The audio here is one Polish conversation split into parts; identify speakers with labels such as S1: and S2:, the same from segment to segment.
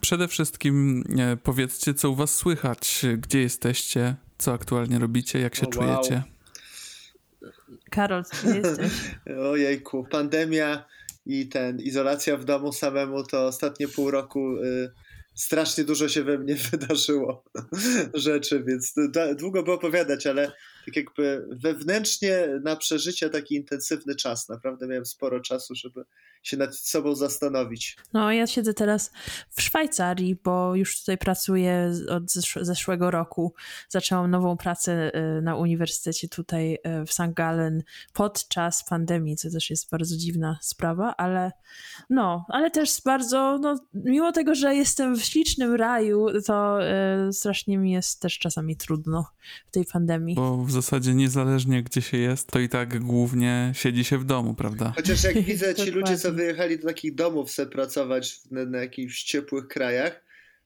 S1: Przede wszystkim e, powiedzcie, co u was słychać, gdzie jesteście, co aktualnie robicie, jak się
S2: O, wow.
S1: czujecie.
S3: Karol, gdzie jesteś?
S2: Ojejku, pandemia i ten, izolacja w domu samemu to ostatnie pół roku y, strasznie dużo się we mnie wydarzyło rzeczy, więc długo by opowiadać, ale tak jakby wewnętrznie na przeżycie taki intensywny czas. Naprawdę miałem sporo czasu, żeby się nad sobą zastanowić.
S3: No, ja siedzę teraz w Szwajcarii, bo już tutaj pracuję od zesz- zeszłego roku. Zaczęłam nową pracę y, na uniwersytecie tutaj y, w St. Gallen podczas pandemii, co też jest bardzo dziwna sprawa, ale no, ale też bardzo, no, mimo tego, że jestem w ślicznym raju, to y, strasznie mi jest też czasami trudno w tej pandemii.
S1: Bo w zasadzie niezależnie gdzie się jest, to i tak głównie siedzi się w domu, prawda?
S2: Chociaż jak widzę ci ludzie, co wyjechali do takich domów sobie pracować na, na jakichś ciepłych krajach,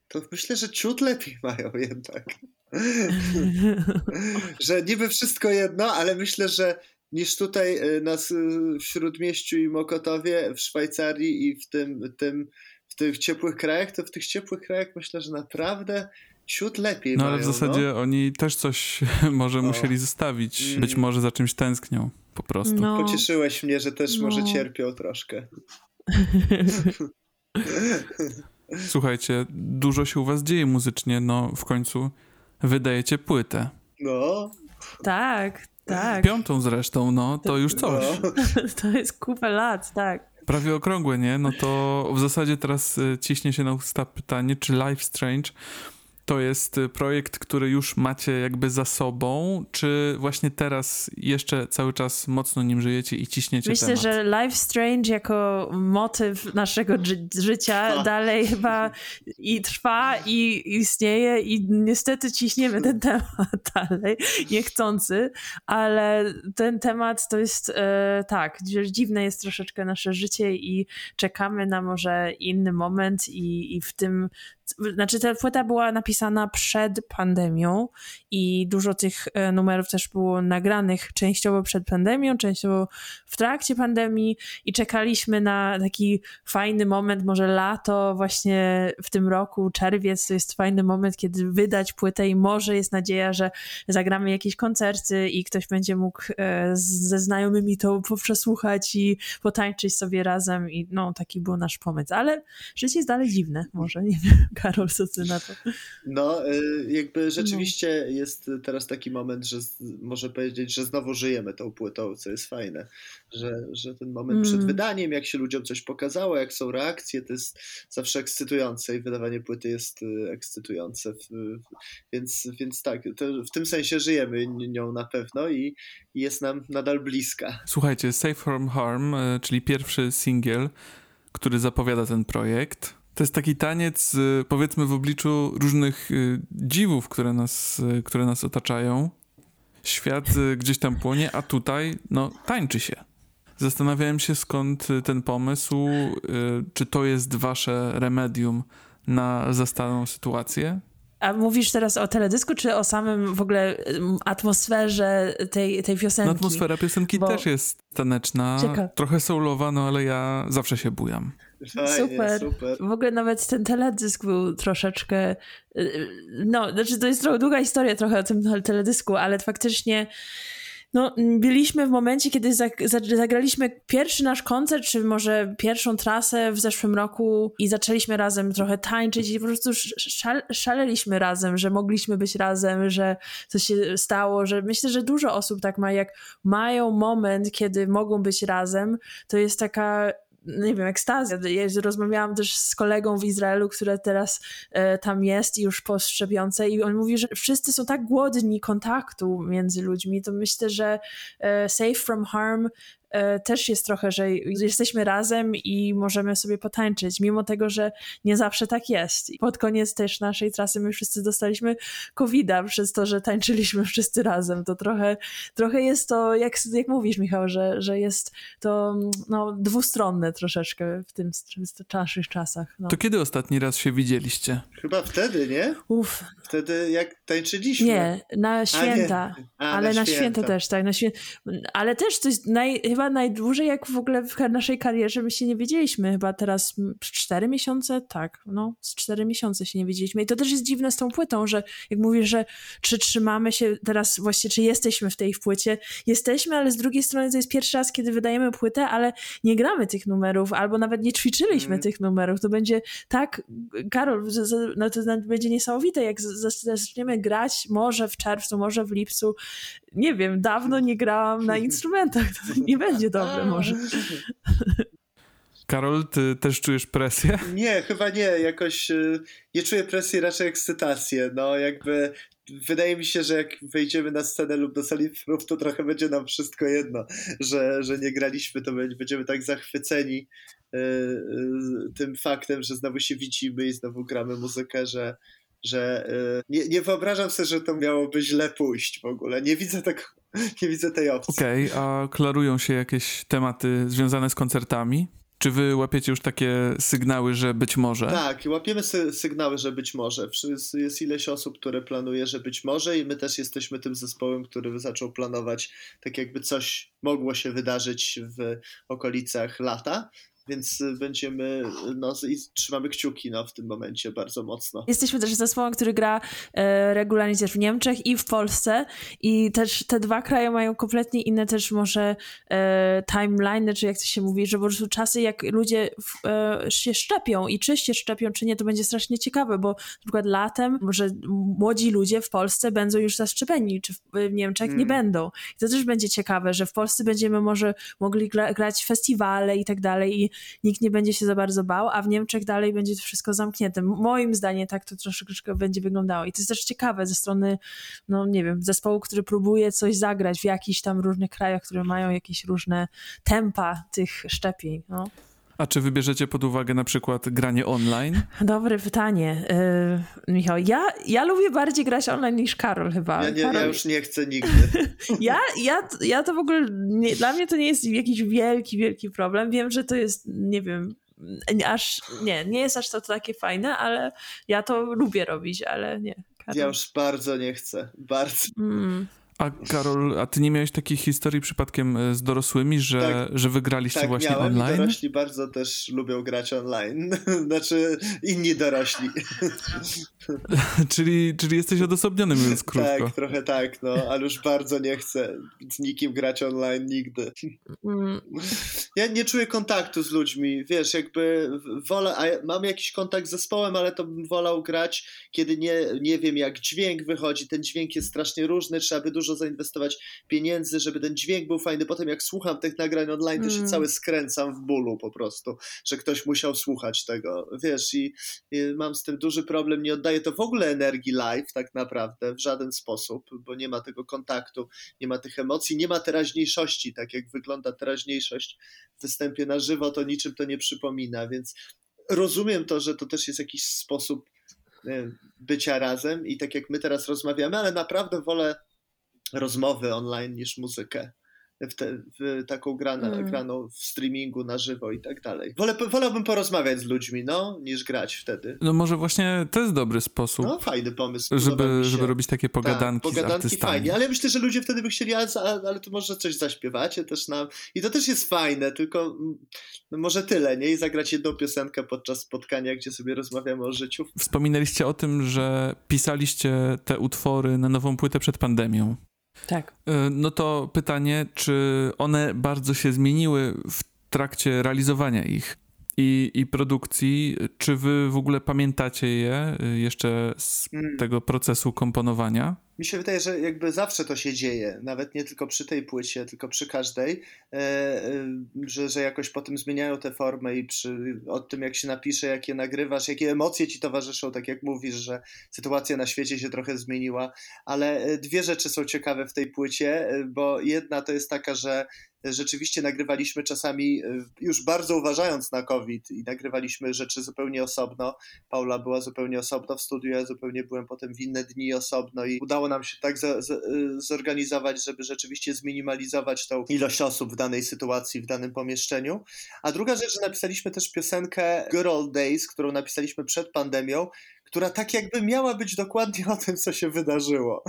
S2: to myślę, że ciut lepiej mają jednak. że niby wszystko jedno, ale myślę, że niż tutaj y, nas y, w Śródmieściu i Mokotowie, w Szwajcarii i w tym, tym w tych ciepłych krajach, to w tych ciepłych krajach myślę, że naprawdę ciut lepiej
S1: No
S2: mają.
S1: ale w zasadzie oni też coś może
S2: O.
S1: musieli zostawić.
S2: Mm.
S1: Być może za czymś tęsknią po prostu.
S3: No.
S2: No. Pocieszyłeś mnie, że też może
S3: No.
S2: cierpią troszkę.
S1: Słuchajcie, dużo się u was dzieje muzycznie, no w końcu wydajecie płytę.
S2: No,
S3: tak, tak.
S1: Piątą zresztą, no to już coś.
S2: no.
S3: To jest kupę lat, tak.
S1: Prawie okrągłe, nie? No to w zasadzie teraz y, ciśnie się na usta pytanie, czy Life Strange to jest y, projekt, który już macie jakby za sobą, czy właśnie teraz jeszcze cały czas mocno nim żyjecie i ciśniecie
S3: Myślę,
S1: temat?
S3: że Life Strange jako motyw naszego ży- życia
S2: Trwa.
S3: dalej chyba i trwa i istnieje i niestety ciśniemy ten temat dalej, niechcący, ale ten temat to jest e, tak, dziwne jest troszeczkę nasze życie i czekamy na może inny moment i, i w tym znaczy ta płyta była napisana przed pandemią i dużo tych e, numerów też było nagranych częściowo przed pandemią, częściowo w trakcie pandemii i czekaliśmy na taki fajny moment, może lato właśnie w tym roku, czerwiec to jest fajny moment, kiedy wydać płytę i może jest nadzieja, że zagramy jakieś koncerty i ktoś będzie mógł e, ze znajomymi to przesłuchać i potańczyć sobie razem i no taki był nasz pomysł, ale życie jest dalej dziwne, może, nie wiem, Karol, co ty na to?
S2: No, y, jakby rzeczywiście jest teraz taki moment, że może powiedzieć, że znowu żyjemy tą płytą, co jest fajne, że, że ten moment
S3: Mm.
S2: przed wydaniem, jak się ludziom coś pokazało, jak są reakcje, to jest zawsze ekscytujące i wydawanie płyty jest y, ekscytujące, więc, więc tak, to w tym sensie żyjemy nią na pewno i, i jest nam nadal bliska.
S1: Słuchajcie, Safe From Harm, y, czyli pierwszy singiel, który zapowiada ten projekt. To jest taki taniec, y, powiedzmy, w obliczu różnych y, dziwów, które nas, y, które nas otaczają. Świat gdzieś tam płonie, a tutaj, no, tańczy się. Zastanawiałem się, skąd ten pomysł, czy to jest wasze remedium na zastaną sytuację?
S3: A mówisz teraz o teledysku, czy o samym w ogóle atmosferze tej, tej piosenki?
S1: No, atmosfera piosenki
S3: Bo-
S1: też jest taneczna, trochę soulowa, no ale ja zawsze się bujam.
S2: Fajnie,
S3: Super.
S2: super.
S3: W ogóle nawet ten teledysk był troszeczkę. y, No, znaczy to jest trochę długa historia trochę o tym tele- teledysku, ale faktycznie. No, byliśmy w momencie, kiedy zag- za- zagraliśmy pierwszy nasz koncert, czy może pierwszą trasę w zeszłym roku i zaczęliśmy razem trochę tańczyć i po prostu sz- szal- szaleliśmy razem, że mogliśmy być razem, że coś się stało, że myślę, że dużo osób tak ma, jak mają moment, kiedy mogą być razem, to jest taka nie wiem, ekstazja. Ja rozmawiałam też z kolegą w Izraelu, która teraz e, tam jest i już po szczepionce i on mówi, że wszyscy są tak głodni kontaktu między ludźmi, to myślę, że e, Safe from Harm też jest trochę, że jesteśmy razem i możemy sobie potańczyć, mimo tego, że nie zawsze tak jest. I pod koniec też naszej trasy my wszyscy dostaliśmy COVID-a przez to, że tańczyliśmy wszyscy razem. To trochę, trochę jest to, jak, jak mówisz Michał, że, że jest to no, dwustronne troszeczkę w tym naszych czasach. No.
S1: To kiedy ostatni raz się widzieliście?
S2: Chyba wtedy, nie?
S3: Uf,
S2: Wtedy jak tańczyliśmy.
S3: nie, na święta.
S2: A,
S3: ale na święta. też, tak. Na świę... Ale też to jest naj, chyba chyba najdłużej, jak w ogóle w naszej karierze my się nie wiedzieliśmy. Chyba teraz cztery miesiące, tak, no, z cztery miesiące się nie wiedzieliśmy. I to też jest dziwne z tą płytą, że jak mówisz, że czy trzymamy się teraz, właśnie, czy jesteśmy w tej płycie, jesteśmy, ale z drugiej strony to jest pierwszy raz, kiedy wydajemy płytę, ale nie gramy tych numerów, albo nawet nie ćwiczyliśmy mm. tych numerów. To będzie tak, Karol, no to będzie niesamowite, jak zaczniemy grać może w czerwcu, może w lipcu, nie wiem, dawno nie grałam na instrumentach, to nie będzie dobre może.
S1: Karol, ty też czujesz presję?
S2: Nie, chyba nie. Jakoś y, nie czuję presji, raczej ekscytację. No jakby wydaje mi się, że jak wejdziemy na scenę lub do sali prób, to trochę będzie nam wszystko jedno, że, że nie graliśmy, to będziemy tak zachwyceni y, y, tym faktem, że znowu się widzimy i znowu gramy muzykę, że, że nie, nie wyobrażam sobie, że to miałoby źle pójść w ogóle. Nie widzę tego, nie widzę tej opcji.
S1: Okej, okay, a klarują się jakieś tematy związane z koncertami? Czy wy łapiecie już takie sygnały, że być może?
S2: Tak, łapiemy sy sygnały, że być może. Jest ileś osób, które planuje, że być może i my też jesteśmy tym zespołem, który zaczął planować tak jakby coś mogło się wydarzyć w okolicach lata więc y, będziemy, no i trzymamy kciuki no, w tym momencie bardzo mocno.
S3: Jesteśmy też zespołem, który gra e, regularnie też w Niemczech i w Polsce i też te dwa kraje mają kompletnie inne też może e, timeline, czy jak to się mówi, że po prostu czasy jak ludzie w, e, się szczepią i czy się szczepią, czy nie, to będzie strasznie ciekawe, bo na przykład latem może młodzi ludzie w Polsce będą już zaszczepieni, czy w, w Niemczech mm. nie będą. I to też będzie ciekawe, że w Polsce będziemy może mogli gra, grać festiwale i tak dalej i nikt nie będzie się za bardzo bał, a w Niemczech dalej będzie to wszystko zamknięte. Moim zdaniem tak to troszeczkę będzie wyglądało. I to jest też ciekawe ze strony, no nie wiem, zespołu, który próbuje coś zagrać w jakichś tam różnych krajach, które mają jakieś różne tempa tych szczepień. No.
S1: A czy wybierzecie pod uwagę na przykład granie online?
S3: Dobre pytanie, yy, Michał. Ja, ja lubię bardziej grać online niż Karol chyba.
S2: Ja, nie,
S3: Karol...
S2: ja już nie chcę nigdy.
S3: ja, ja, ja to w ogóle, nie, dla mnie to nie jest jakiś wielki, wielki problem. Wiem, że to jest, nie wiem, aż, nie, nie jest aż to, to takie fajne, ale ja to lubię robić, ale nie.
S2: Karol. Ja już bardzo nie chcę, bardzo. Mm.
S1: A Karol, a ty nie miałeś takich historii przypadkiem e, z dorosłymi, że, tak, że wygraliście
S2: tak,
S1: właśnie
S2: miałem
S1: online?
S2: dorośli bardzo też lubią grać online. znaczy inni dorośli.
S1: czyli, czyli jesteś odosobniony, mówiąc krótko.
S2: Tak, trochę tak, no, ale już bardzo nie chcę z nikim grać online nigdy. Mm. ja nie czuję kontaktu z ludźmi, wiesz, jakby wolę, mam jakiś kontakt z zespołem, ale to bym wolał grać, kiedy nie, nie wiem jak dźwięk wychodzi, ten dźwięk jest strasznie różny, trzeba by dużo zainwestować pieniędzy, żeby ten dźwięk był fajny. Potem jak słucham tych nagrań online, to się mm. cały skręcam w bólu po prostu, że ktoś musiał słuchać tego, wiesz, i, i mam z tym duży problem, nie oddaję to w ogóle energii live tak naprawdę, w żaden sposób, bo nie ma tego kontaktu, nie ma tych emocji, nie ma teraźniejszości, tak jak wygląda teraźniejszość w występie na żywo, to niczym to nie przypomina, więc rozumiem to, że to też jest jakiś sposób bycia razem i tak jak my teraz rozmawiamy, ale naprawdę wolę rozmowy online niż muzykę. W, te, w taką graną, mm. graną w streamingu na żywo i tak dalej. Wolę, wolałbym porozmawiać z ludźmi, no, niż grać wtedy.
S1: No może właśnie to jest dobry sposób.
S2: No fajny pomysł.
S1: Żeby, żeby robić takie tak, pogadanki, tak,
S2: pogadanki
S1: z
S2: fajnie, ale myślę, że ludzie wtedy by chcieli, ale, ale to może coś zaśpiewacie też nam. I to też jest fajne, tylko no może tyle, nie? I zagrać jedną piosenkę podczas spotkania, gdzie sobie rozmawiamy o życiu.
S1: Wspominaliście o tym, że pisaliście te utwory na nową płytę przed pandemią.
S3: Tak.
S1: E, no to pytanie, czy one bardzo się zmieniły w trakcie realizowania ich i, i produkcji? Czy wy w ogóle pamiętacie je e, jeszcze z hmm. tego procesu komponowania?
S2: mi się wydaje, że jakby zawsze to się dzieje, nawet nie tylko przy tej płycie, tylko przy każdej, e, e, że, że jakoś potem zmieniają te formy i przy, o tym, jak się napisze, jak je nagrywasz, jakie emocje ci towarzyszą, tak jak mówisz, że sytuacja na świecie się trochę zmieniła, ale e, dwie rzeczy są ciekawe w tej płycie, bo jedna to jest taka, że rzeczywiście nagrywaliśmy czasami, już bardzo uważając na COVID i nagrywaliśmy rzeczy zupełnie osobno. Paula była zupełnie osobno w studiu, ja zupełnie byłem potem w inne dni osobno i udało nam się tak za, za, zorganizować, żeby rzeczywiście zminimalizować tą ilość osób w danej sytuacji, w danym pomieszczeniu. A druga rzecz, że napisaliśmy też piosenkę Good Old Days, którą napisaliśmy przed pandemią, która tak jakby miała być dokładnie o tym, co się wydarzyło.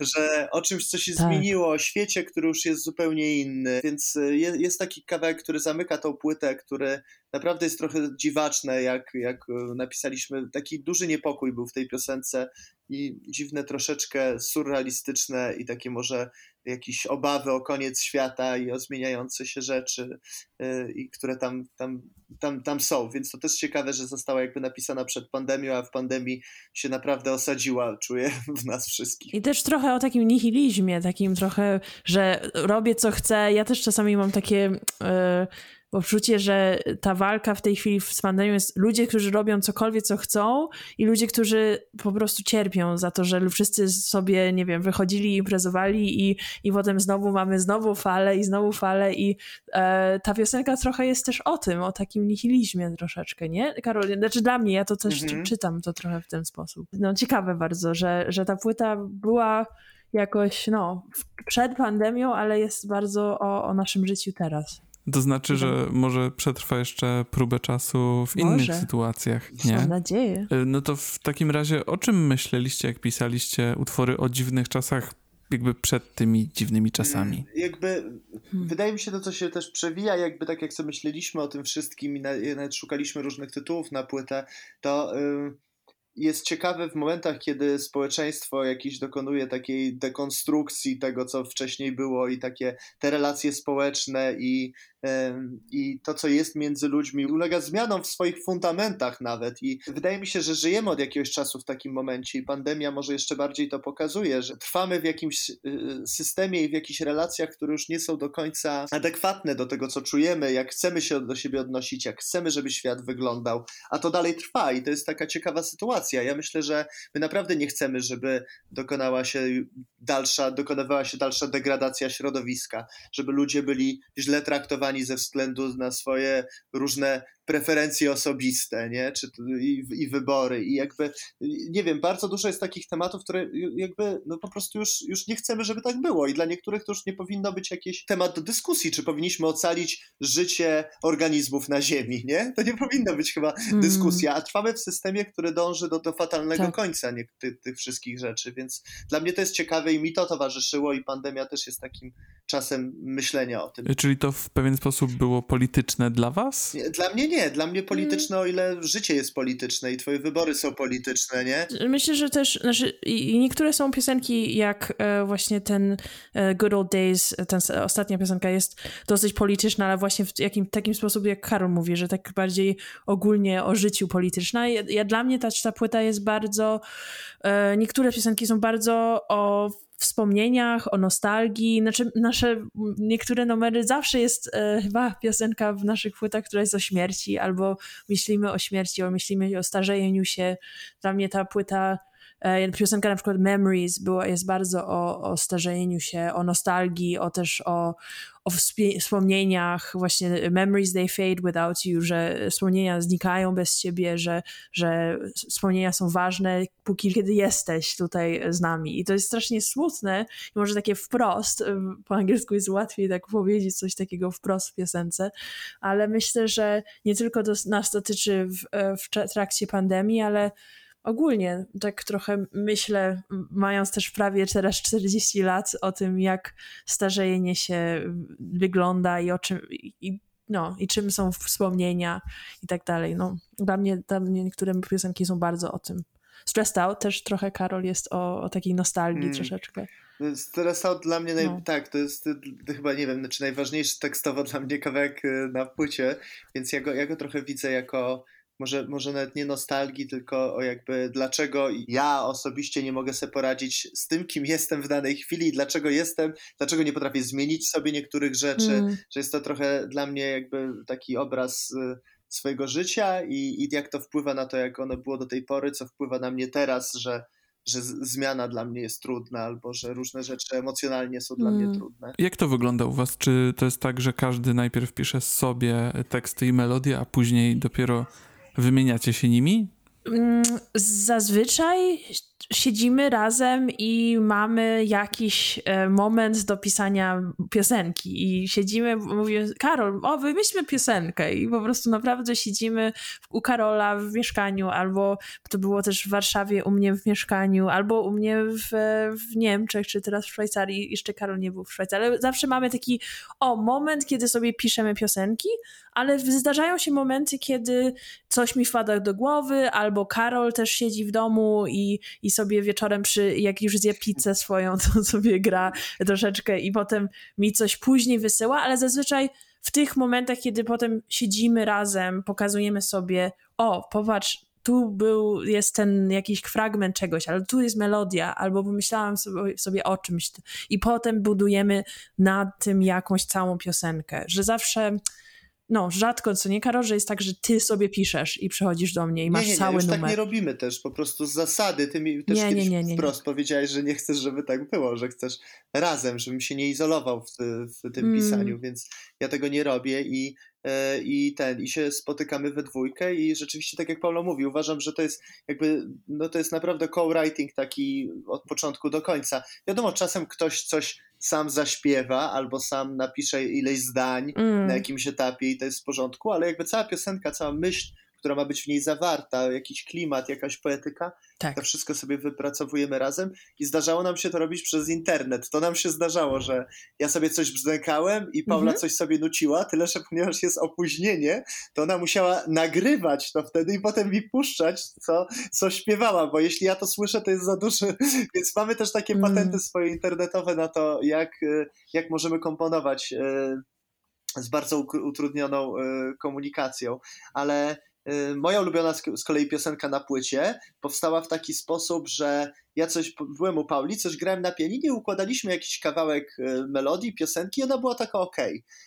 S2: Że o czymś, co się tak. zmieniło, o świecie, który już jest zupełnie inny. Więc y, jest taki kawałek, który zamyka tą płytę, który naprawdę jest trochę dziwaczne, jak, jak y, napisaliśmy. Taki duży niepokój był w tej piosence i dziwne, troszeczkę surrealistyczne i takie może jakieś obawy o koniec świata i o zmieniające się rzeczy, yy, i które tam, tam, tam, tam są. Więc to też ciekawe, że została jakby napisana przed pandemią, a w pandemii się naprawdę osadziła, czuję, w nas wszystkich.
S3: I też trochę o takim nihilizmie, takim trochę, że robię co chcę. Ja też czasami mam takie. Yy poczucie, że ta walka w tej chwili z pandemią jest ludzie, którzy robią cokolwiek, co chcą i ludzie, którzy po prostu cierpią za to, że wszyscy sobie, nie wiem, wychodzili, imprezowali i, i potem znowu mamy znowu falę i znowu falę i e, ta piosenka trochę jest też o tym, o takim nihilizmie troszeczkę, nie? Karol, znaczy dla mnie, ja to też mhm. czytam to trochę w ten sposób. No ciekawe bardzo, że, że ta płyta była jakoś, no, przed pandemią, ale jest bardzo o, o naszym życiu teraz.
S1: To znaczy, że może przetrwa jeszcze próbę czasu w może. innych sytuacjach, nie?
S3: Mam nadzieję.
S1: E, no to w takim razie o czym myśleliście, jak pisaliście utwory o dziwnych czasach, jakby przed tymi dziwnymi czasami? Mm,
S2: jakby, hmm. wydaje mi się to, co się też przewija, jakby tak jak sobie myśleliśmy o tym wszystkim i nawet szukaliśmy różnych tytułów na płytę, to... Yy jest ciekawe w momentach, kiedy społeczeństwo jakieś dokonuje takiej dekonstrukcji tego, co wcześniej było i takie te relacje społeczne i i to, co jest między ludźmi, ulega zmianom w swoich fundamentach nawet. I wydaje mi się, że żyjemy od jakiegoś czasu w takim momencie i pandemia może jeszcze bardziej to pokazuje, że trwamy w jakimś y, systemie i w jakichś relacjach, które już nie są do końca adekwatne do tego, co czujemy, jak chcemy się do siebie odnosić, jak chcemy, żeby świat wyglądał, a to dalej trwa i to jest taka ciekawa sytuacja. Ja myślę, że my naprawdę nie chcemy, żeby dokonała się dalsza, dokonywała się dalsza degradacja środowiska, żeby ludzie byli źle traktowani ze względu na swoje różne preferencje osobiste, nie? Czy, i, i, wybory. I jakby, nie wiem, bardzo dużo jest takich tematów, które jakby no po prostu już, już nie chcemy, żeby tak było. I dla niektórych to już nie powinno być jakiś temat do dyskusji, czy powinniśmy ocalić życie organizmów na Ziemi, nie? To nie powinno być chyba mm. dyskusja, a trwamy w systemie, który dąży do, do fatalnego tak. końca nie, ty, tych wszystkich rzeczy, więc dla mnie to jest ciekawe i mi to towarzyszyło i pandemia też jest takim czasem myślenia o tym.
S1: Czyli to w pewien sposób było polityczne dla was?
S2: Dla mnie nie nie, dla mnie polityczne, o ile życie jest polityczne i twoje wybory są polityczne, nie?
S3: Myślę, że też, znaczy, niektóre są piosenki, jak e, właśnie ten e, Good Old Days, ten ostatnia piosenka jest dosyć polityczna, ale właśnie w jakim, takim sposób, jak Karol mówi, że tak bardziej ogólnie o życiu polityczna. Ja, ja dla mnie ta, ta płyta jest bardzo, e, niektóre piosenki są bardzo o wspomnieniach, o nostalgii. Znaczy, nasze niektóre numery zawsze jest e, chyba piosenka w naszych płytach, która jest o śmierci, albo myślimy o śmierci, albo myślimy o starzejeniu się. Dla mnie ta płyta piosenka na przykład Memories była, jest bardzo o, o starzeniu się, o nostalgii, o też o, o wspomnieniach, właśnie memories they fade without you, że wspomnienia znikają bez ciebie, że, że wspomnienia są ważne, póki kiedy jesteś tutaj z nami. I to jest strasznie smutne i może takie wprost, po angielsku jest łatwiej tak powiedzieć coś takiego wprost w piosence, ale myślę, że nie tylko to nas dotyczy w, w trakcie pandemii, ale ogólnie tak trochę myślę, mając też prawie teraz 40 lat, o tym, jak starzejenie się wygląda i o czym. I, no, i czym są wspomnienia i tak dalej. No, dla mnie, dla mnie niektóre piosenki są bardzo o tym. Stressed Out też trochę, Karol, jest o, o takiej nostalgii hmm. troszeczkę.
S2: Stressed Out dla mnie, naj... no. tak, to jest chyba, nie wiem, czy najważniejszy tekstowo dla mnie kawałek y, na płycie, więc ja go, ja go trochę widzę jako może, może nawet nie nostalgii, tylko o jakby dlaczego ja osobiście nie mogę sobie poradzić z tym, kim jestem w danej chwili, dlaczego jestem, dlaczego nie potrafię zmienić sobie niektórych rzeczy, mm. że jest to trochę dla mnie jakby taki obraz y, swojego życia i, i jak to wpływa na to, jak ono było do tej pory, co wpływa na mnie teraz, że że zmiana dla mnie jest trudna, albo że różne rzeczy emocjonalnie są dla mnie mm. trudne.
S1: Jak to wygląda u was? Czy to jest tak, że każdy najpierw pisze sobie teksty i melodie, a później dopiero Wymieniacie się nimi?
S3: Mm, zazwyczaj siedzimy razem i mamy jakiś e, moment do pisania piosenki. I siedzimy, mówię, Karol, o wymyślmy piosenkę. I po prostu naprawdę siedzimy u Karola w mieszkaniu albo to było też w Warszawie u mnie w mieszkaniu albo u mnie w, w Niemczech czy teraz w Szwajcarii, jeszcze Karol nie był w Szwajcarii, ale zawsze mamy taki o, moment, kiedy sobie piszemy piosenki, ale zdarzają się momenty, kiedy coś mi wpada do głowy albo Karol też siedzi w domu i, i sobie wieczorem, przy, jak już zje pizzę swoją, to sobie gra troszeczkę i potem mi coś później wysyła, ale zazwyczaj w tych momentach, kiedy potem siedzimy razem, pokazujemy sobie, o, popatrz, tu był, jest ten jakiś fragment czegoś, ale tu jest melodia, albo pomyślałam sobie, sobie o czymś. I potem budujemy na tym jakąś całą piosenkę, że zawsze no, rzadko, co nie, Karol, że jest tak, że ty sobie piszesz i przychodzisz do mnie i masz
S2: nie, nie, nie,
S3: cały
S2: już
S3: numer.
S2: tak nie robimy też, po prostu z zasady. Ty mi też
S3: nie,
S2: kiedyś
S3: nie, nie, nie,
S2: wprost powiedziałeś, że nie chcesz, żeby tak było, że chcesz razem, żebym się nie izolował w, w tym mm. pisaniu, więc ja tego nie robię i e, i ten, i się spotykamy we dwójkę i rzeczywiście tak jak Paulo mówi, uważam, że to jest jakby, no to jest naprawdę co-writing taki od początku do końca. Wiadomo, czasem ktoś coś sam zaśpiewa albo sam napisze ileś zdań mm. na jakimś etapie i to jest w porządku, ale jakby cała piosenka, cała myśl, która ma być w niej zawarta, jakiś klimat, jakaś poetyka, tak. to wszystko sobie wypracowujemy razem i zdarzało nam się to robić przez internet. To nam się zdarzało, że ja sobie coś bzdękałem i Paula -hmm. coś sobie nuciła, tyle że ponieważ jest opóźnienie, to ona musiała nagrywać to wtedy i potem mi puszczać, co, co śpiewała, bo jeśli ja to słyszę, to jest za duży, więc mamy też takie mm. patenty swoje internetowe na to, jak, jak możemy komponować e, z bardzo utrudnioną e, komunikacją, ale Y, moja ulubiona z kolei piosenka na płycie powstała w taki sposób, że ja coś byłem u Pauli, coś grałem na pianinie, układaliśmy jakiś kawałek y, melodii, piosenki i ona była taka ok.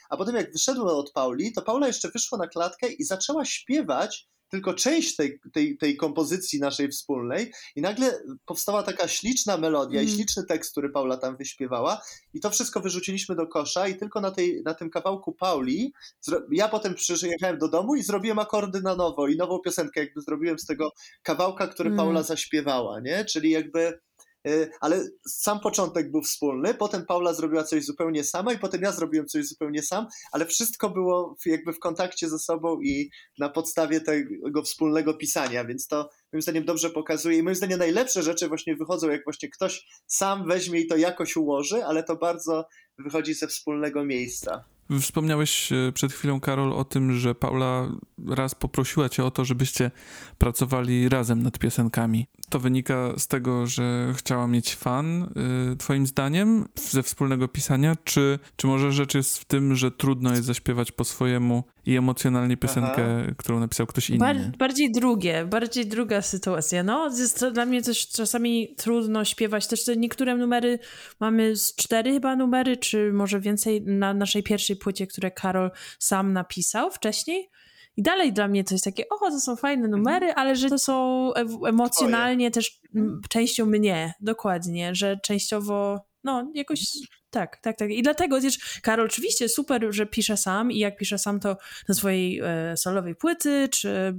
S2: A potem jak wyszedłem od Pauli, to Paula jeszcze wyszła na klatkę i zaczęła śpiewać tylko część tej, tej, tej kompozycji naszej wspólnej i nagle powstała taka śliczna melodia mm. i śliczny tekst, który Paula tam wyśpiewała i to wszystko wyrzuciliśmy do kosza i tylko na, tej, na tym kawałku Pauli ja potem przyjechałem do domu i zrobiłem akordy na nowo i nową piosenkę jakby zrobiłem z tego kawałka, który mm. Paula zaśpiewała, nie? Czyli jakby ale sam początek był wspólny, potem Paula zrobiła coś zupełnie sama i potem ja zrobiłem coś zupełnie sam, ale wszystko było jakby w kontakcie ze sobą i na podstawie tego wspólnego pisania, więc to moim zdaniem dobrze pokazuje i moim zdaniem najlepsze rzeczy właśnie wychodzą, jak właśnie ktoś sam weźmie i to jakoś ułoży, ale to bardzo wychodzi ze wspólnego miejsca.
S1: Wspomniałeś e, przed chwilą, Karol, o tym, że Paula raz poprosiła cię o to, żebyście pracowali razem nad piosenkami. To wynika z tego, że chciała mieć fan, y, twoim zdaniem, ze wspólnego pisania, czy, czy może rzecz jest w tym, że trudno jest zaśpiewać po swojemu i emocjonalnie piosenkę, Aha. którą napisał ktoś inny?
S3: Bar bardziej drugie, bardziej druga sytuacja. No, jest to dla mnie też czasami trudno śpiewać. Też te niektóre numery, mamy z cztery chyba numery, czy może więcej na naszej pierwszej płycie, które Karol sam napisał wcześniej. I dalej dla mnie to jest takie, o, to są fajne mhm. numery, ale że to są emocjonalnie Twoje. też mhm. częścią mnie, dokładnie, że częściowo, no, jakoś tak, tak, tak. I dlatego też Karol oczywiście super, że pisze sam i jak pisze sam to na swojej e, solowej płyty, czy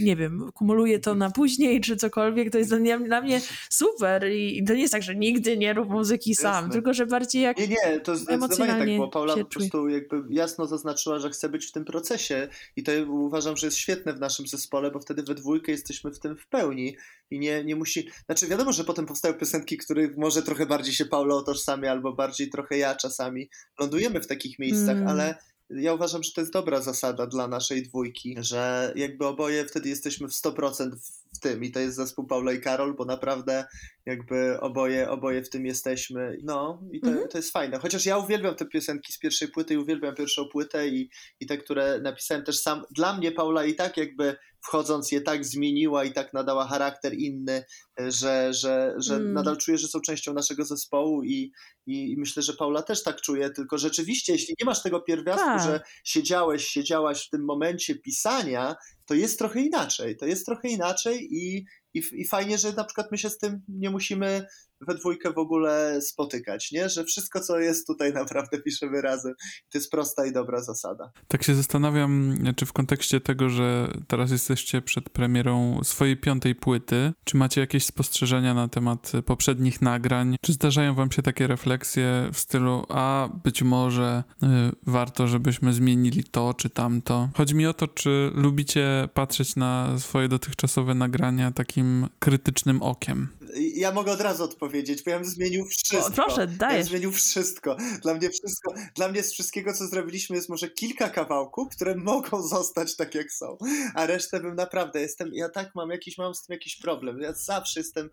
S3: nie wiem, kumuluje to na później, czy cokolwiek, to jest dla, dla mnie super I, to nie jest tak, że nigdy nie rób muzyki sam, Jasne. tylko że bardziej jak
S2: Nie, nie, to zdecydowanie tak, bo Paula po prostu jakby jasno zaznaczyła, że chce być w tym procesie i to uważam, że jest świetne w naszym zespole, bo wtedy we dwójkę jesteśmy w tym w pełni i nie, nie musi, znaczy wiadomo, że potem powstają piosenki, których może trochę bardziej się Paula otożsamia albo bardziej trochę ja czasami lądujemy w takich miejscach, mm. ale ja uważam, że to jest dobra zasada dla naszej dwójki, że jakby oboje wtedy jesteśmy w 100% w tym i to jest zespół Paula i Karol, bo naprawdę jakby oboje, oboje w tym jesteśmy. No i to, mm. to jest fajne. Chociaż ja uwielbiam te piosenki z pierwszej płyty i uwielbiam pierwszą płytę i, i te, które napisałem też sam. Dla mnie Paula i tak jakby wchodząc je tak zmieniła i tak nadała charakter inny, że, że, że mm. nadal czuję, że są częścią naszego zespołu i, i, i, myślę, że Paula też tak czuje, tylko rzeczywiście, jeśli nie masz tego pierwiastku, tak. że siedziałeś, siedziałaś w tym momencie pisania, to jest trochę inaczej, to jest trochę inaczej i, i, i fajnie, że na przykład my się z tym nie musimy we dwójkę w ogóle spotykać, nie? Że wszystko, co jest tutaj naprawdę piszemy razem. To jest prosta i dobra zasada.
S1: Tak się zastanawiam, czy w kontekście tego, że teraz jesteście przed premierą swojej piątej płyty, czy macie jakieś spostrzeżenia na temat poprzednich nagrań? Czy zdarzają wam się takie refleksje w stylu, a być może y, warto, żebyśmy zmienili to czy tamto? Chodzi mi o to, czy lubicie patrzeć na swoje dotychczasowe nagrania takim krytycznym okiem?
S2: Ja mogę od razu odpowiedzieć, bo ja bym zmienił wszystko. O,
S3: proszę, dajesz. Ja
S2: zmienił wszystko. Dla mnie wszystko, dla mnie z wszystkiego, co zrobiliśmy, jest może kilka kawałków, które mogą zostać tak, jak są. A resztę bym naprawdę, jestem, ja tak mam jakiś, mam z tym jakiś problem. Ja zawsze jestem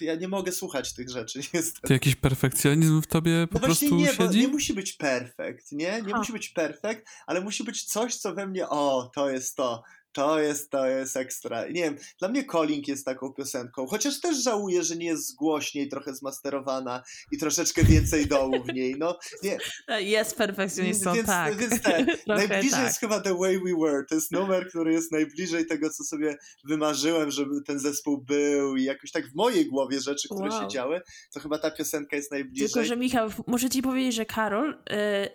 S2: ja nie mogę słuchać tych rzeczy. Niestety.
S1: To jakiś perfekcjonizm w tobie po no prostu
S2: nie,
S1: siedzi?
S2: nie musi być perfekt, nie? Nie musi być perfekt, ale musi być coś, co we mnie, o, to jest to, to jest, to jest ekstra. Nie wiem, dla mnie Calling jest taką piosenką, chociaż też żałuję, że nie jest głośniej, trochę zmasterowana i troszeczkę więcej dołu w niej. No, nie.
S3: Jest perfekcjonistą,
S2: więc,
S3: tak.
S2: Więc najbliżej tak. jest chyba The Way We Were. To jest numer, który jest najbliżej tego, co sobie wymarzyłem, żeby ten zespół był i jakoś tak w mojej głowie rzeczy, które wow. się działy, to chyba ta piosenka jest najbliżej.
S3: Tylko, że Michał, muszę ci powiedzieć, że Karol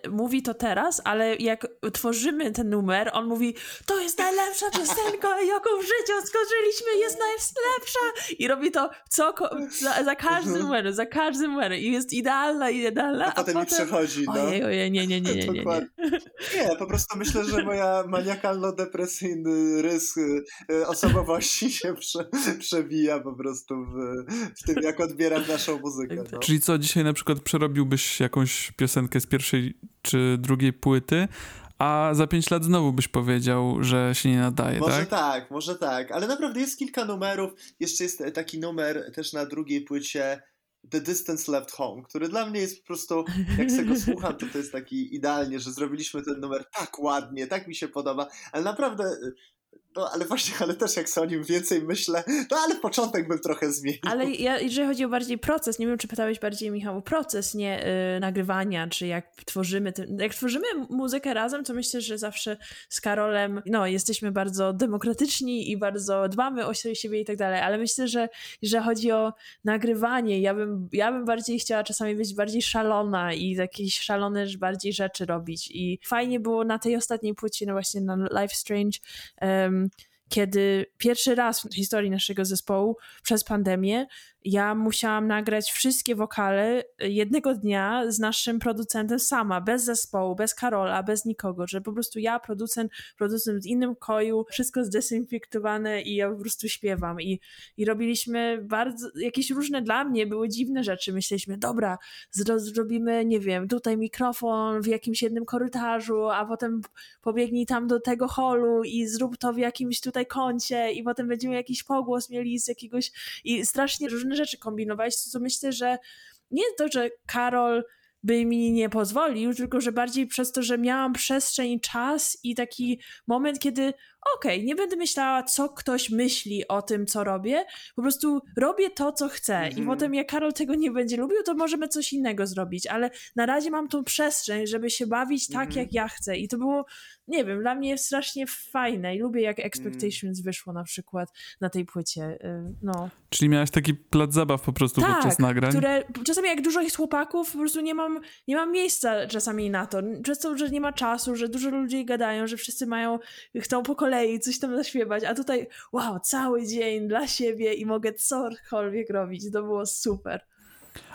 S3: y, mówi to teraz, ale jak tworzymy ten numer, on mówi, to jest najlepsza piosenka, jaką w życiu skończyliśmy, jest najlepsza! I robi to co, za, za każdym mhm. numerem, za każdym numerem. I jest idealna idealna.
S2: A, a potem, mi przechodzi, no.
S3: Ojej, ojej, nie, nie, nie, nie, nie, nie.
S2: Nie, po prostu myślę, że moja maniakalno-depresyjny rys y, y, osobowości się prze, przewija po prostu w, w tym, jak odbieram naszą muzykę. No.
S1: Czyli co, dzisiaj na przykład przerobiłbyś jakąś piosenkę z pierwszej czy drugiej płyty, a za pięć lat znowu byś powiedział, że się nie nadaje,
S2: może
S1: tak?
S2: tak, może tak, ale naprawdę jest kilka numerów. Jeszcze jest taki numer też na drugiej płycie The Distance Left Home, który dla mnie jest po prostu, jak sobie go słucham, to to jest taki idealnie, że zrobiliśmy ten numer tak ładnie, tak mi się podoba, ale naprawdę no ale właśnie, ale też jak sobie o nim więcej myślę, no ale początek bym trochę zmienił.
S3: Ale ja, jeżeli chodzi o bardziej proces, nie wiem, czy pytałeś bardziej Michał, proces, nie yy, nagrywania, czy jak tworzymy, ten, jak tworzymy muzykę razem, to myślę, że zawsze z Karolem, no jesteśmy bardzo demokratyczni i bardzo dbamy o siebie i tak dalej, ale myślę, że jeżeli chodzi o nagrywanie, ja bym, ja bym bardziej chciała czasami być bardziej szalona i jakieś szalone bardziej rzeczy robić i fajnie było na tej ostatniej płycie, no właśnie na Life Strange, um, kiedy pierwszy raz w historii naszego zespołu przez pandemię ja musiałam nagrać wszystkie wokale jednego dnia z naszym producentem sama, bez zespołu, bez Karola, bez nikogo, że po prostu ja, producent, producent w innym koju, wszystko zdezynfektowane i ja po prostu śpiewam. I, i robiliśmy bardzo, jakieś różne dla mnie były dziwne rzeczy, myśleliśmy, dobra, zrobimy, nie wiem, tutaj mikrofon w jakimś jednym korytarzu, a potem pobiegnij tam do tego holu i zrób to w jakimś tutaj kącie i potem będziemy jakiś pogłos mieli z jakiegoś i strasznie różne rzeczy kombinować, to myślę, że nie to, że Karol by mi nie pozwolił, tylko że bardziej przez to, że miałam przestrzeń, czas i taki moment, kiedy okej, okay, nie będę myślała, co ktoś myśli o tym, co robię, po prostu robię to, co chcę mm -hmm. i mhm. potem jak Karol tego nie będzie lubił, to możemy coś innego zrobić, ale na razie mam tą przestrzeń, żeby się bawić tak, mm -hmm. jak ja chcę i to było, nie wiem, dla mnie strasznie fajne i lubię, jak Expectations mm. wyszło na przykład na tej płycie, y, no.
S1: Czyli miałaś taki plac zabaw po prostu tak, podczas nagrań?
S3: które czasami jak dużo jest chłopaków, po prostu nie mam, nie mam miejsca czasami na to, przez to, że nie ma czasu, że dużo ludzi gadają, że wszyscy mają, chcą po kolei coś tam zaśpiewać, a tutaj wow, cały dzień dla siebie i mogę cokolwiek robić. To było super.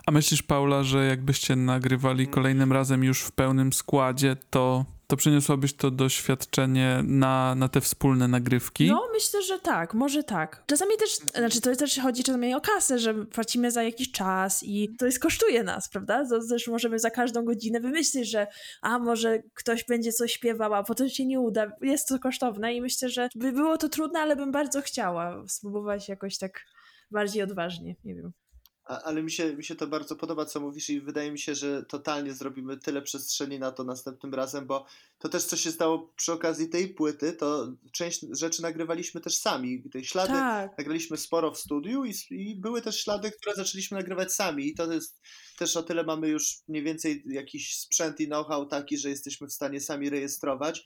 S1: A myślisz, Paula, że jakbyście nagrywali kolejnym razem już w pełnym składzie, to to przyniosłabyś to doświadczenie na, na te wspólne nagrywki?
S3: No, myślę, że tak, może tak. Czasami też, znaczy to też chodzi czasami o kasę, że płacimy za jakiś czas i to jest kosztuje nas, prawda? To też możemy za każdą godzinę wymyślić, że a może ktoś będzie coś śpiewał, a potem się nie uda. Jest to kosztowne i myślę, że by było to trudne, ale bym bardzo chciała spróbować jakoś tak bardziej odważnie, nie wiem
S2: ale mi się, mi się to bardzo podoba, co mówisz, i wydaje mi się, że totalnie zrobimy tyle przestrzeni na to następnym razem, bo to też, co się stało przy okazji tej płyty, to część rzeczy nagrywaliśmy też sami. Te ślady tak. nagraliśmy sporo w studiu i, i były też ślady, które zaczęliśmy nagrywać sami. I to jest też o tyle mamy już mniej więcej jakiś sprzęt i know-how taki, że jesteśmy w stanie sami rejestrować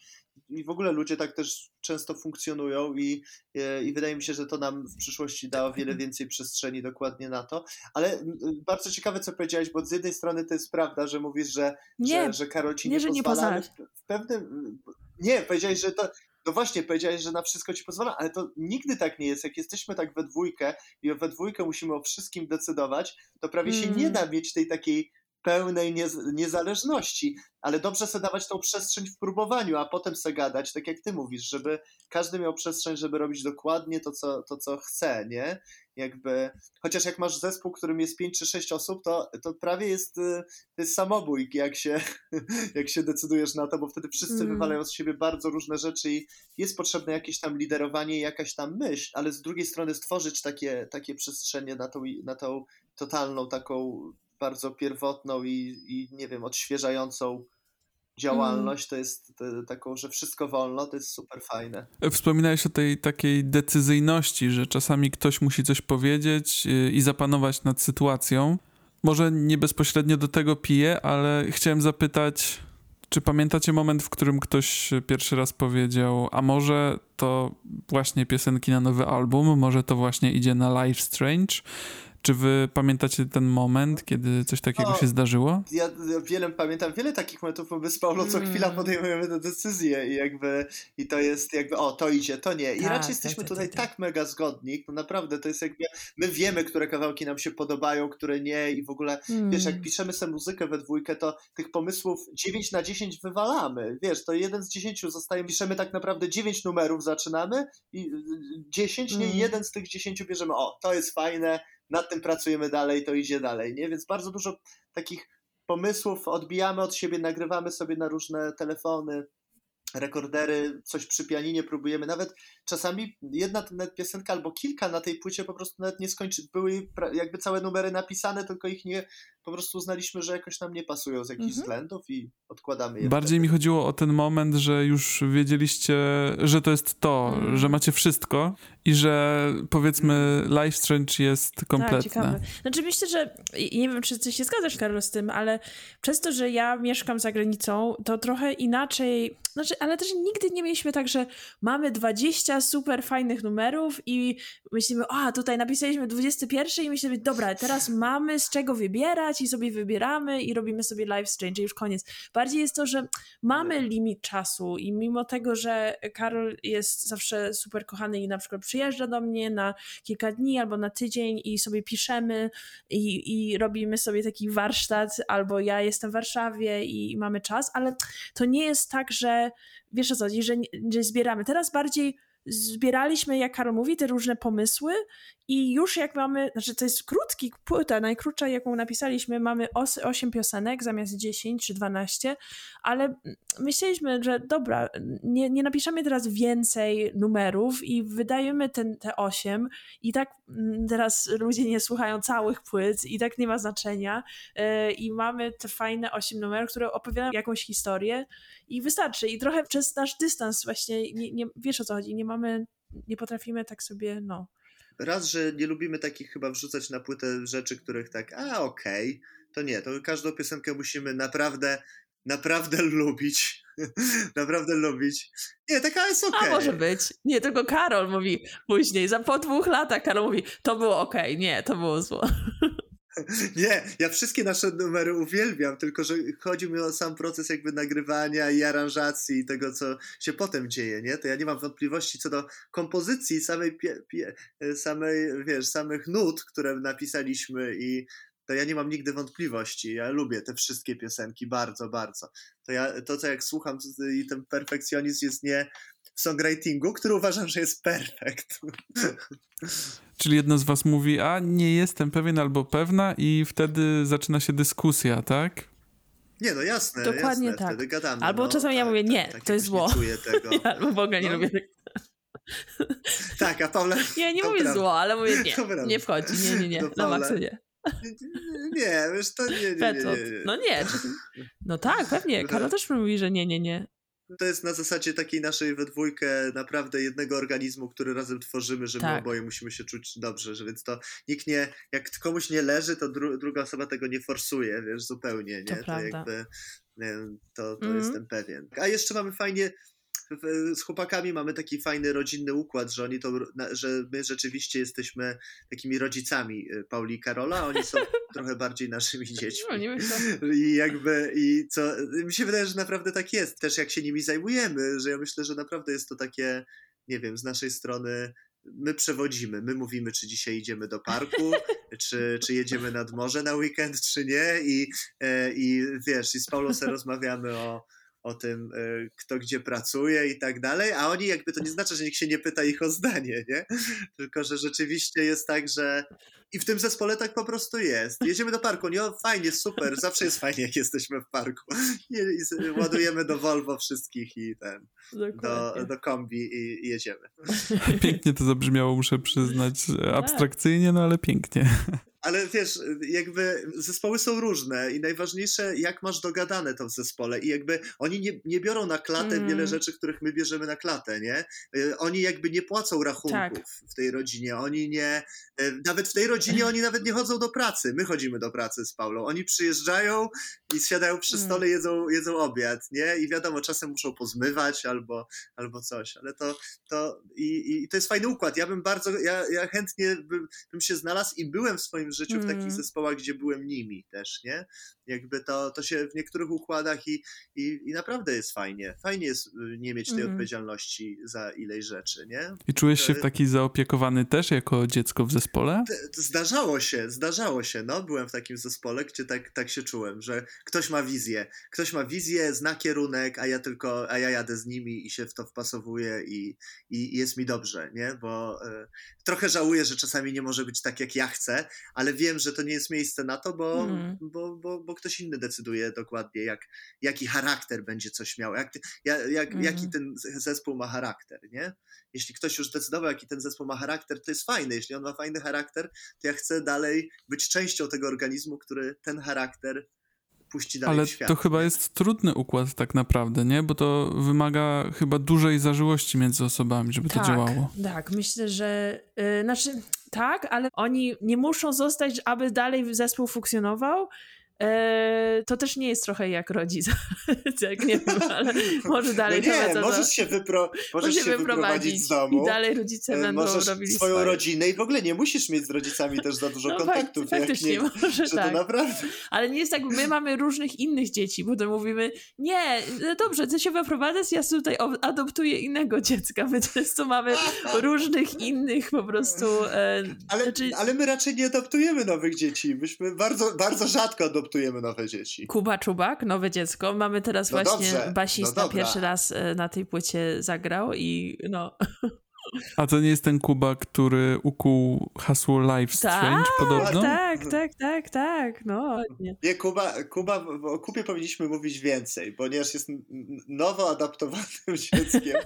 S2: i w ogóle ludzie tak też często funkcjonują i, e, i wydaje mi się, że to nam w przyszłości da o wiele więcej przestrzeni dokładnie na to. Ale bardzo ciekawe, co powiedziałeś, bo z jednej strony to jest prawda, że mówisz, że,
S3: nie,
S2: że, że Karol ci
S3: nie,
S2: nie,
S3: że
S2: pozwala,
S3: nie
S2: w pewnym... Nie, powiedziałeś, że to... No właśnie, powiedziałeś, że na wszystko ci pozwala, ale to nigdy tak nie jest. Jak jesteśmy tak we dwójkę i we dwójkę musimy o wszystkim decydować, to prawie się nie
S3: Mm.
S2: da mieć tej takiej pełnej niez- niezależności, ale dobrze sobie dawać tą przestrzeń w próbowaniu, a potem se gadać, tak jak ty mówisz, żeby każdy miał przestrzeń, żeby robić dokładnie to, co, to, co chce, nie? Jakby, chociaż jak masz zespół, którym jest 5 czy 6 osób, to, to prawie jest, y, to jest samobój, jak się, jak się decydujesz na to, bo wtedy wszyscy
S3: Mm.
S2: wywalają z siebie bardzo różne rzeczy i jest potrzebne jakieś tam liderowanie jakaś tam myśl, ale z drugiej strony stworzyć takie, takie przestrzenie na tą, na tą totalną, taką bardzo pierwotną i, i nie wiem, odświeżającą działalność, to jest taką, że wszystko wolno, to jest super fajne.
S1: Wspominałeś o tej takiej decyzyjności, że czasami ktoś musi coś powiedzieć yy, i zapanować nad sytuacją. Może nie bezpośrednio do tego piję, ale chciałem zapytać, czy pamiętacie moment, w którym ktoś pierwszy raz powiedział, a może to właśnie piosenki na nowy album, może to właśnie idzie na Life Strange? Czy wy pamiętacie ten moment, kiedy coś takiego
S2: O,
S1: się zdarzyło?
S2: Ja, ja wiele pamiętam, wiele takich momentów, bo my z Paulą co
S3: Mm.
S2: chwila podejmujemy te decyzje i jakby, i to jest jakby, o, to idzie, to nie. I
S3: Tak,
S2: raczej jesteśmy
S3: tak,
S2: tutaj
S3: tak,
S2: tak,
S3: tak.
S2: mega zgodni, no naprawdę, to jest jakby, my wiemy, które kawałki nam się podobają, które nie i w ogóle, wiesz, jak
S3: Mm.
S2: piszemy sobie muzykę we dwójkę, to tych pomysłów 9 na 10 wywalamy, wiesz, to jeden z 10 zostaje, piszemy tak naprawdę 9 numerów, zaczynamy i y, 10, nie,
S3: Mm.
S2: jeden z tych 10 bierzemy, o, to jest fajne, nad tym pracujemy dalej, to idzie dalej, nie? Więc bardzo dużo takich pomysłów odbijamy od siebie, nagrywamy sobie na różne telefony, rekordery, coś przy pianinie próbujemy. Nawet czasami jedna nawet piosenka albo kilka na tej płycie po prostu nawet nie skończy. Były jakby całe numery napisane, tylko ich nie, po prostu uznaliśmy, że jakoś nam nie pasują z jakichś
S3: Mhm.
S2: względów i odkładamy je.
S1: Bardziej
S2: wtedy.
S1: mi chodziło o ten moment, że już wiedzieliście, że to jest to,
S3: Mm.
S1: że macie wszystko i że powiedzmy Life Strange jest
S3: Tak,
S1: kompletne.
S3: ciekawe. Znaczy myślę, że nie wiem, czy ty się zgadzasz, Karol, z tym, ale przez to, że ja mieszkam za granicą, to trochę inaczej, znaczy, ale też nigdy nie mieliśmy tak, że mamy 20 super fajnych numerów i myślimy, a tutaj napisaliśmy 21 i myślimy, dobra, teraz mamy z czego wybierać i sobie wybieramy i robimy sobie live strange i już koniec. Bardziej jest to, że mamy limit czasu i mimo tego, że Karol jest zawsze super kochany i na przykład przyjeżdża do mnie na kilka dni albo na tydzień i sobie piszemy i, i robimy sobie taki warsztat, albo ja jestem w Warszawie i, mamy czas, ale to nie jest tak, że wiesz o co chodzi, że, że zbieramy. Teraz bardziej zbieraliśmy, jak Karol mówi, te różne pomysły i już jak mamy, znaczy to jest krótki płyta, najkrótsza jaką napisaliśmy, mamy 8 piosenek zamiast 10 czy 12, ale myśleliśmy, że dobra, nie, nie napiszemy teraz więcej numerów i wydajemy ten, te 8 i tak mm, teraz ludzie nie słuchają całych płyt i tak nie ma znaczenia yy, i mamy te fajne 8 numerów, które opowiadają jakąś historię i wystarczy. I trochę przez nasz dystans właśnie, nie, nie, wiesz o co chodzi, nie mamy, nie potrafimy tak sobie, no,
S2: Raz, że nie lubimy takich chyba wrzucać na płytę rzeczy, których tak, a okej, to nie, to każdą piosenkę musimy naprawdę, naprawdę lubić. naprawdę lubić. Nie, taka jest okej.
S3: A może być. Nie, tylko Karol mówi później, za po dwóch latach Karol mówi, to było okej, nie, to było zło.
S2: Nie, ja wszystkie nasze numery uwielbiam, tylko że chodzi mi o sam proces jakby nagrywania i aranżacji i tego, co się potem dzieje, nie? To ja nie mam wątpliwości co do kompozycji samej, pie, pie, samej wiesz, samych nut, które napisaliśmy i to ja nie mam nigdy wątpliwości. Ja lubię te wszystkie piosenki bardzo, bardzo. To ja, to co jak słucham i ten perfekcjonizm jest nie songwritingu, który uważam, że jest perfekt.
S1: Czyli jedno z was mówi, a nie jestem pewien albo pewna i wtedy zaczyna się dyskusja, tak?
S2: Nie, no jasne,
S3: Dokładnie
S2: jasne,
S3: tak.
S2: wtedy gadamy.
S3: Albo
S2: no,
S3: czasami ja
S2: tak,
S3: mówię,
S2: tak,
S3: nie,
S2: tak,
S3: to jest
S2: jakoś
S3: zło.
S2: Tego.
S3: Ja albo w ogóle nie
S2: No.
S3: lubię tak.
S2: Tak, a Paula...
S3: Nie, nie mówię
S2: prawda.
S3: zło, ale mówię nie, nie wchodzi, nie, nie, nie,
S2: To
S3: na maksa nie.
S2: Nie, wiesz, to nie, nie, nie, nie, nie.
S3: No nie, no tak, pewnie, Karol też mówi, że nie, nie, nie.
S2: To jest na zasadzie takiej naszej we dwójkę naprawdę jednego organizmu, który razem tworzymy, że my
S3: Tak.
S2: oboje musimy się czuć dobrze, że więc to nikt nie, jak komuś nie leży, to dru, druga osoba tego nie forsuje, wiesz, zupełnie,
S3: To
S2: nie?
S3: prawda.
S2: jakby, nie to, to
S3: Mhm.
S2: jestem pewien. A jeszcze mamy fajnie, z chłopakami mamy taki fajny rodzinny układ, że oni to, że my rzeczywiście jesteśmy takimi rodzicami y, Pauli i Karola, a oni są trochę bardziej naszymi dziećmi.
S3: No, co.
S2: I jakby, i co, mi się wydaje, że naprawdę tak jest. Też jak się nimi zajmujemy, że ja myślę, że naprawdę jest to takie, nie wiem, z naszej strony my przewodzimy, my mówimy, czy dzisiaj idziemy do parku, czy, czy jedziemy nad morze na weekend, czy nie i, e, i wiesz, i z Paulą sobie rozmawiamy o, o tym, e, kto gdzie pracuje i tak dalej, a oni jakby to nie znaczy, że nikt się nie pyta ich o zdanie, nie? Tylko, że rzeczywiście jest tak, że i w tym zespole tak po prostu jest. Jedziemy do parku, nie? O, fajnie, super, zawsze jest fajnie, jak jesteśmy w parku. I, ładujemy do Volvo wszystkich i ten, do,
S3: Dokładnie.
S2: do kombi i, i jedziemy.
S1: Pięknie to zabrzmiało, muszę przyznać. Abstrakcyjnie, no ale pięknie.
S2: Ale wiesz, jakby zespoły są różne i najważniejsze, jak masz dogadane to w zespole. I jakby oni nie, nie biorą na klatę
S3: Mm.
S2: wiele rzeczy, których my bierzemy na klatę, nie? Y, Oni jakby nie płacą rachunków
S3: Tak.
S2: w tej rodzinie. Oni nie. y, Nawet w tej rodzinie oni nawet nie chodzą do pracy. My chodzimy do pracy z Paulą. Oni przyjeżdżają i siadają przy
S3: Mm.
S2: stole, jedzą, jedzą obiad, nie? I wiadomo, czasem muszą pozmywać albo, albo coś, ale to, to i, i to jest fajny układ. Ja bym bardzo, ja, ja chętnie bym, bym się znalazł i byłem w swoim życiu w takich
S3: Mm.
S2: zespołach, gdzie byłem nimi też, nie? Jakby to, to się w niektórych układach i, i, i naprawdę jest fajnie. Fajnie jest y, nie mieć tej
S3: Mhm.
S2: odpowiedzialności za ileś rzeczy, nie?
S1: I czułeś się w taki zaopiekowany też jako dziecko w zespole?
S2: Zdarzało się, zdarzało się, no, byłem w takim zespole, gdzie tak, tak się czułem, że ktoś ma wizję, ktoś ma wizję, zna kierunek, a ja tylko, a ja jadę z nimi i się w to wpasowuję i, i, jest mi dobrze, nie, bo e, trochę żałuję, że czasami nie może być tak, jak ja chcę, ale wiem, że to nie jest miejsce na to, bo,
S3: Mhm.
S2: bo, bo, bo ktoś inny decyduje dokładnie, jak, jaki charakter będzie coś miał, jak, jak, jak,
S3: Mhm.
S2: jaki ten z- zespół ma charakter, nie? Jeśli ktoś już zdecydował, jaki ten zespół ma charakter, to jest fajne. Jeśli on ma fajny charakter, to ja chcę dalej być częścią tego organizmu, który ten charakter puści dalej
S1: Ale
S2: w świat.
S1: to chyba jest trudny układ tak naprawdę, nie? Bo to wymaga chyba dużej zażyłości między osobami, żeby to
S3: tak,
S1: działało.
S3: Tak, myślę, że y, znaczy tak, ale oni nie muszą zostać, aby dalej zespół funkcjonował. E, to też nie jest trochę jak rodzic. jak nie wiem, ale może dalej
S2: no nie,
S3: do-
S2: możesz się, wypro, możesz
S3: może
S2: się wyprowadzić z domu.
S3: i dalej rodzice
S2: e,
S3: będą
S2: możesz
S3: robili
S2: swoją
S3: swoje.
S2: rodzinę i w ogóle nie musisz mieć z rodzicami też za dużo
S3: No,
S2: kontaktów.
S3: fakt, faktycznie,
S2: nie,
S3: może
S2: że
S3: tak.
S2: to naprawdę...
S3: Ale nie jest tak, my mamy różnych innych dzieci, potem mówimy, nie, no dobrze, ty się wyprowadzasz, ja tutaj adoptuję innego dziecka. My często mamy różnych innych po prostu... E,
S2: Ale,
S3: znaczy,
S2: ale my raczej nie adoptujemy nowych dzieci. Myśmy bardzo, bardzo rzadko adoptujemy nowe dzieci.
S3: Kuba Czubak, nowe dziecko. Mamy teraz
S2: No
S3: właśnie
S2: dobrze,
S3: basista
S2: no
S3: pierwszy raz e, na tej płycie zagrał i no...
S1: A to nie jest ten Kuba, który ukuł hasło Life Strange podobno?
S3: Tak, tak, tak, tak, no. ładnie.
S2: Nie, Kuba, Kuba, o Kubie powinniśmy mówić więcej, ponieważ jest nowo adaptowanym dzieckiem.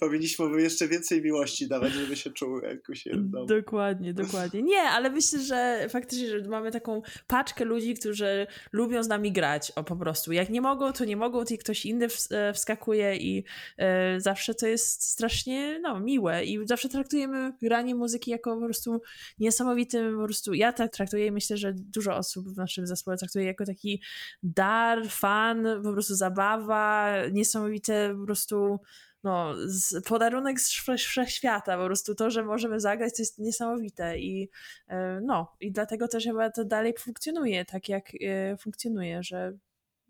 S2: powinniśmy mu jeszcze więcej miłości dawać, żeby się czuł jak u siebie w domu.
S3: Dokładnie, dokładnie. Nie, ale myślę, że faktycznie, że mamy taką paczkę ludzi, którzy lubią z nami grać, o po prostu. Jak nie mogą, to nie mogą, to i ktoś inny e, wskakuje i e, zawsze to jest strasznie, no, miłe i zawsze traktujemy granie muzyki jako po prostu niesamowitym, po prostu ja tak traktuję i myślę, że dużo osób w naszym zespole traktuje jako taki dar, fan, po prostu zabawa, niesamowite po prostu no, z, podarunek z wszech- wszechświata, po prostu to, że możemy zagrać, to jest niesamowite i e, no, i dlatego też chyba to dalej funkcjonuje tak, jak e, funkcjonuje, że,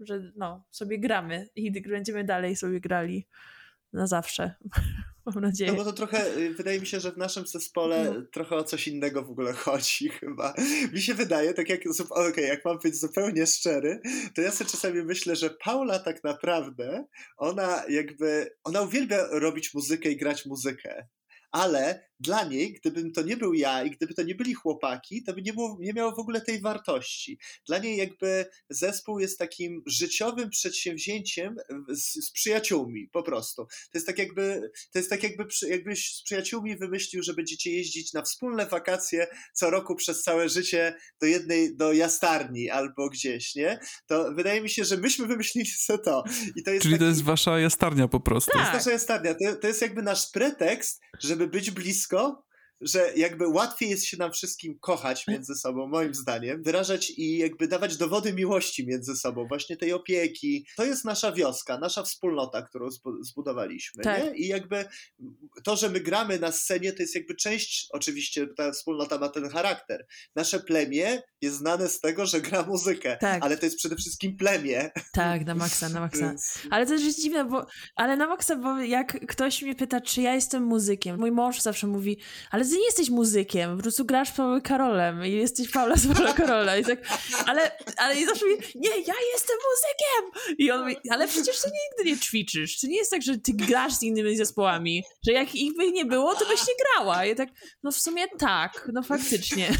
S3: że no, sobie gramy i będziemy dalej sobie grali na zawsze, mam nadzieję.
S2: No bo to trochę, y, wydaje mi się, że w naszym zespole
S3: No.
S2: trochę o coś innego w ogóle chodzi chyba. Mi się wydaje, tak jak, okej, jak mam być zupełnie szczery, to ja sobie czasami myślę, że Paula tak naprawdę, ona jakby, ona uwielbia robić muzykę i grać muzykę. Ale dla niej, gdybym to nie był ja i gdyby to nie byli chłopaki, to by nie, było, nie miało w ogóle tej wartości. Dla niej jakby zespół jest takim życiowym przedsięwzięciem z, z przyjaciółmi, po prostu. To jest tak jakby, to jest tak jakby, jakbyś z przyjaciółmi wymyślił, że będziecie jeździć na wspólne wakacje co roku przez całe życie do jednej, do jastarni albo gdzieś, nie? To wydaje mi się, że myśmy wymyślili sobie to. I to jest
S1: Czyli
S2: taki...
S1: to jest wasza jastarnia po prostu.
S2: To jest nasza jastarnia. To, to jest jakby nasz pretekst, żeby być blisko Francisco. Że jakby łatwiej jest się nam wszystkim kochać między sobą, moim zdaniem, wyrażać i jakby dawać dowody miłości między sobą, właśnie tej opieki. To jest nasza wioska, nasza wspólnota, którą zbudowaliśmy. Tak. Nie? I jakby to, że my gramy na scenie, to jest jakby część, oczywiście ta wspólnota ma ten charakter. Nasze plemię jest znane z tego, że gra muzykę, tak. ale to jest przede wszystkim plemię.
S3: Tak, na maksa, na maksa. Ale to jest dziwne, bo, ale na maksa, bo jak ktoś mnie pyta, czy ja jestem muzykiem, mój mąż zawsze mówi, ale ty nie jesteś muzykiem, po prostu grasz Paweł Karolem i jesteś Paula z Paula Karola i tak, ale, ale i zawsze mówi, nie, ja jestem muzykiem! I on mówi, ale przecież ty nigdy nie ćwiczysz, to nie jest tak, że ty grasz z innymi zespołami, że jak ich by nie było, to byś nie grała. I tak, no w sumie tak, no faktycznie.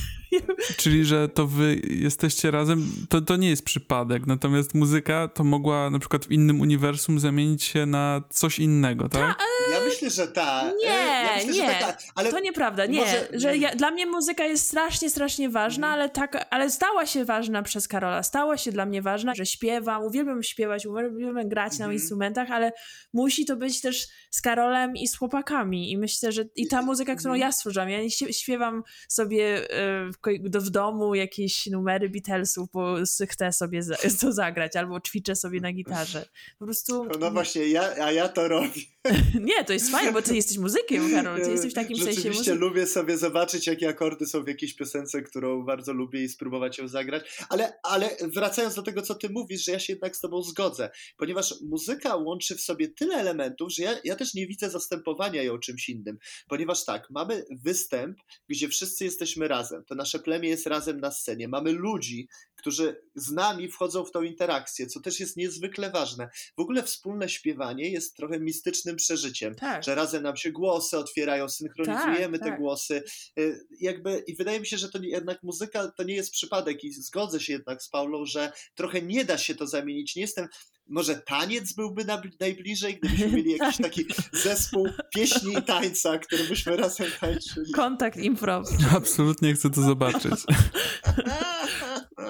S1: Czyli, że to wy jesteście razem, to, to nie jest przypadek, natomiast muzyka to mogła na przykład w innym uniwersum zamienić się na coś innego, tak? Ta,
S2: e... Myślę, że tak.
S3: Nie, ja myślę, nie, tak, ale to nieprawda, nie. Może... Że ja, dla mnie muzyka jest strasznie, strasznie ważna, mhm. ale tak, ale stała się ważna przez Karola, stała się dla mnie ważna, że śpiewam, uwielbiam śpiewać, uwielbiam grać mhm. na instrumentach, ale musi to być też z Karolem i z chłopakami i myślę, że i ta muzyka, którą mhm. ja stworzyłam, ja nie śpiewam sobie e, w, w domu jakieś numery Beatlesów, bo chcę sobie to zagrać, albo ćwiczę sobie na gitarze. Po prostu...
S2: No, no właśnie, ja, a ja to robię.
S3: nie, to jest fajne, bo ty jesteś muzykiem, Karol, ty jesteś w takim
S2: sensie
S3: Rzeczywiście
S2: lubię sobie zobaczyć, jakie akordy są w jakiejś piosence, którą bardzo lubię i spróbować ją zagrać, ale, ale wracając do tego, co ty mówisz, że ja się jednak z tobą zgodzę, ponieważ muzyka łączy w sobie tyle elementów, że ja, ja też nie widzę zastępowania ją czymś innym, ponieważ tak, mamy występ, gdzie wszyscy jesteśmy razem, to nasze plemię jest razem na scenie, mamy ludzi, którzy z nami wchodzą w tą interakcję, co też jest niezwykle ważne. W ogóle wspólne śpiewanie jest trochę mistycznym przeżyciem, tak. Że razem nam się głosy otwierają, synchronizujemy tak, te tak. głosy. Y, jakby, I wydaje mi się, że to jednak muzyka to nie jest przypadek i zgodzę się jednak z Paulą, że trochę nie da się to zamienić. Nie jestem może taniec byłby najbliżej, gdybyśmy mieli jakiś tak. taki zespół pieśni i tańca, który byśmy razem tańczyli.
S3: Kontakt improv.
S1: Absolutnie chcę to zobaczyć.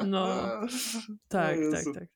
S3: No, tak, tak, tak.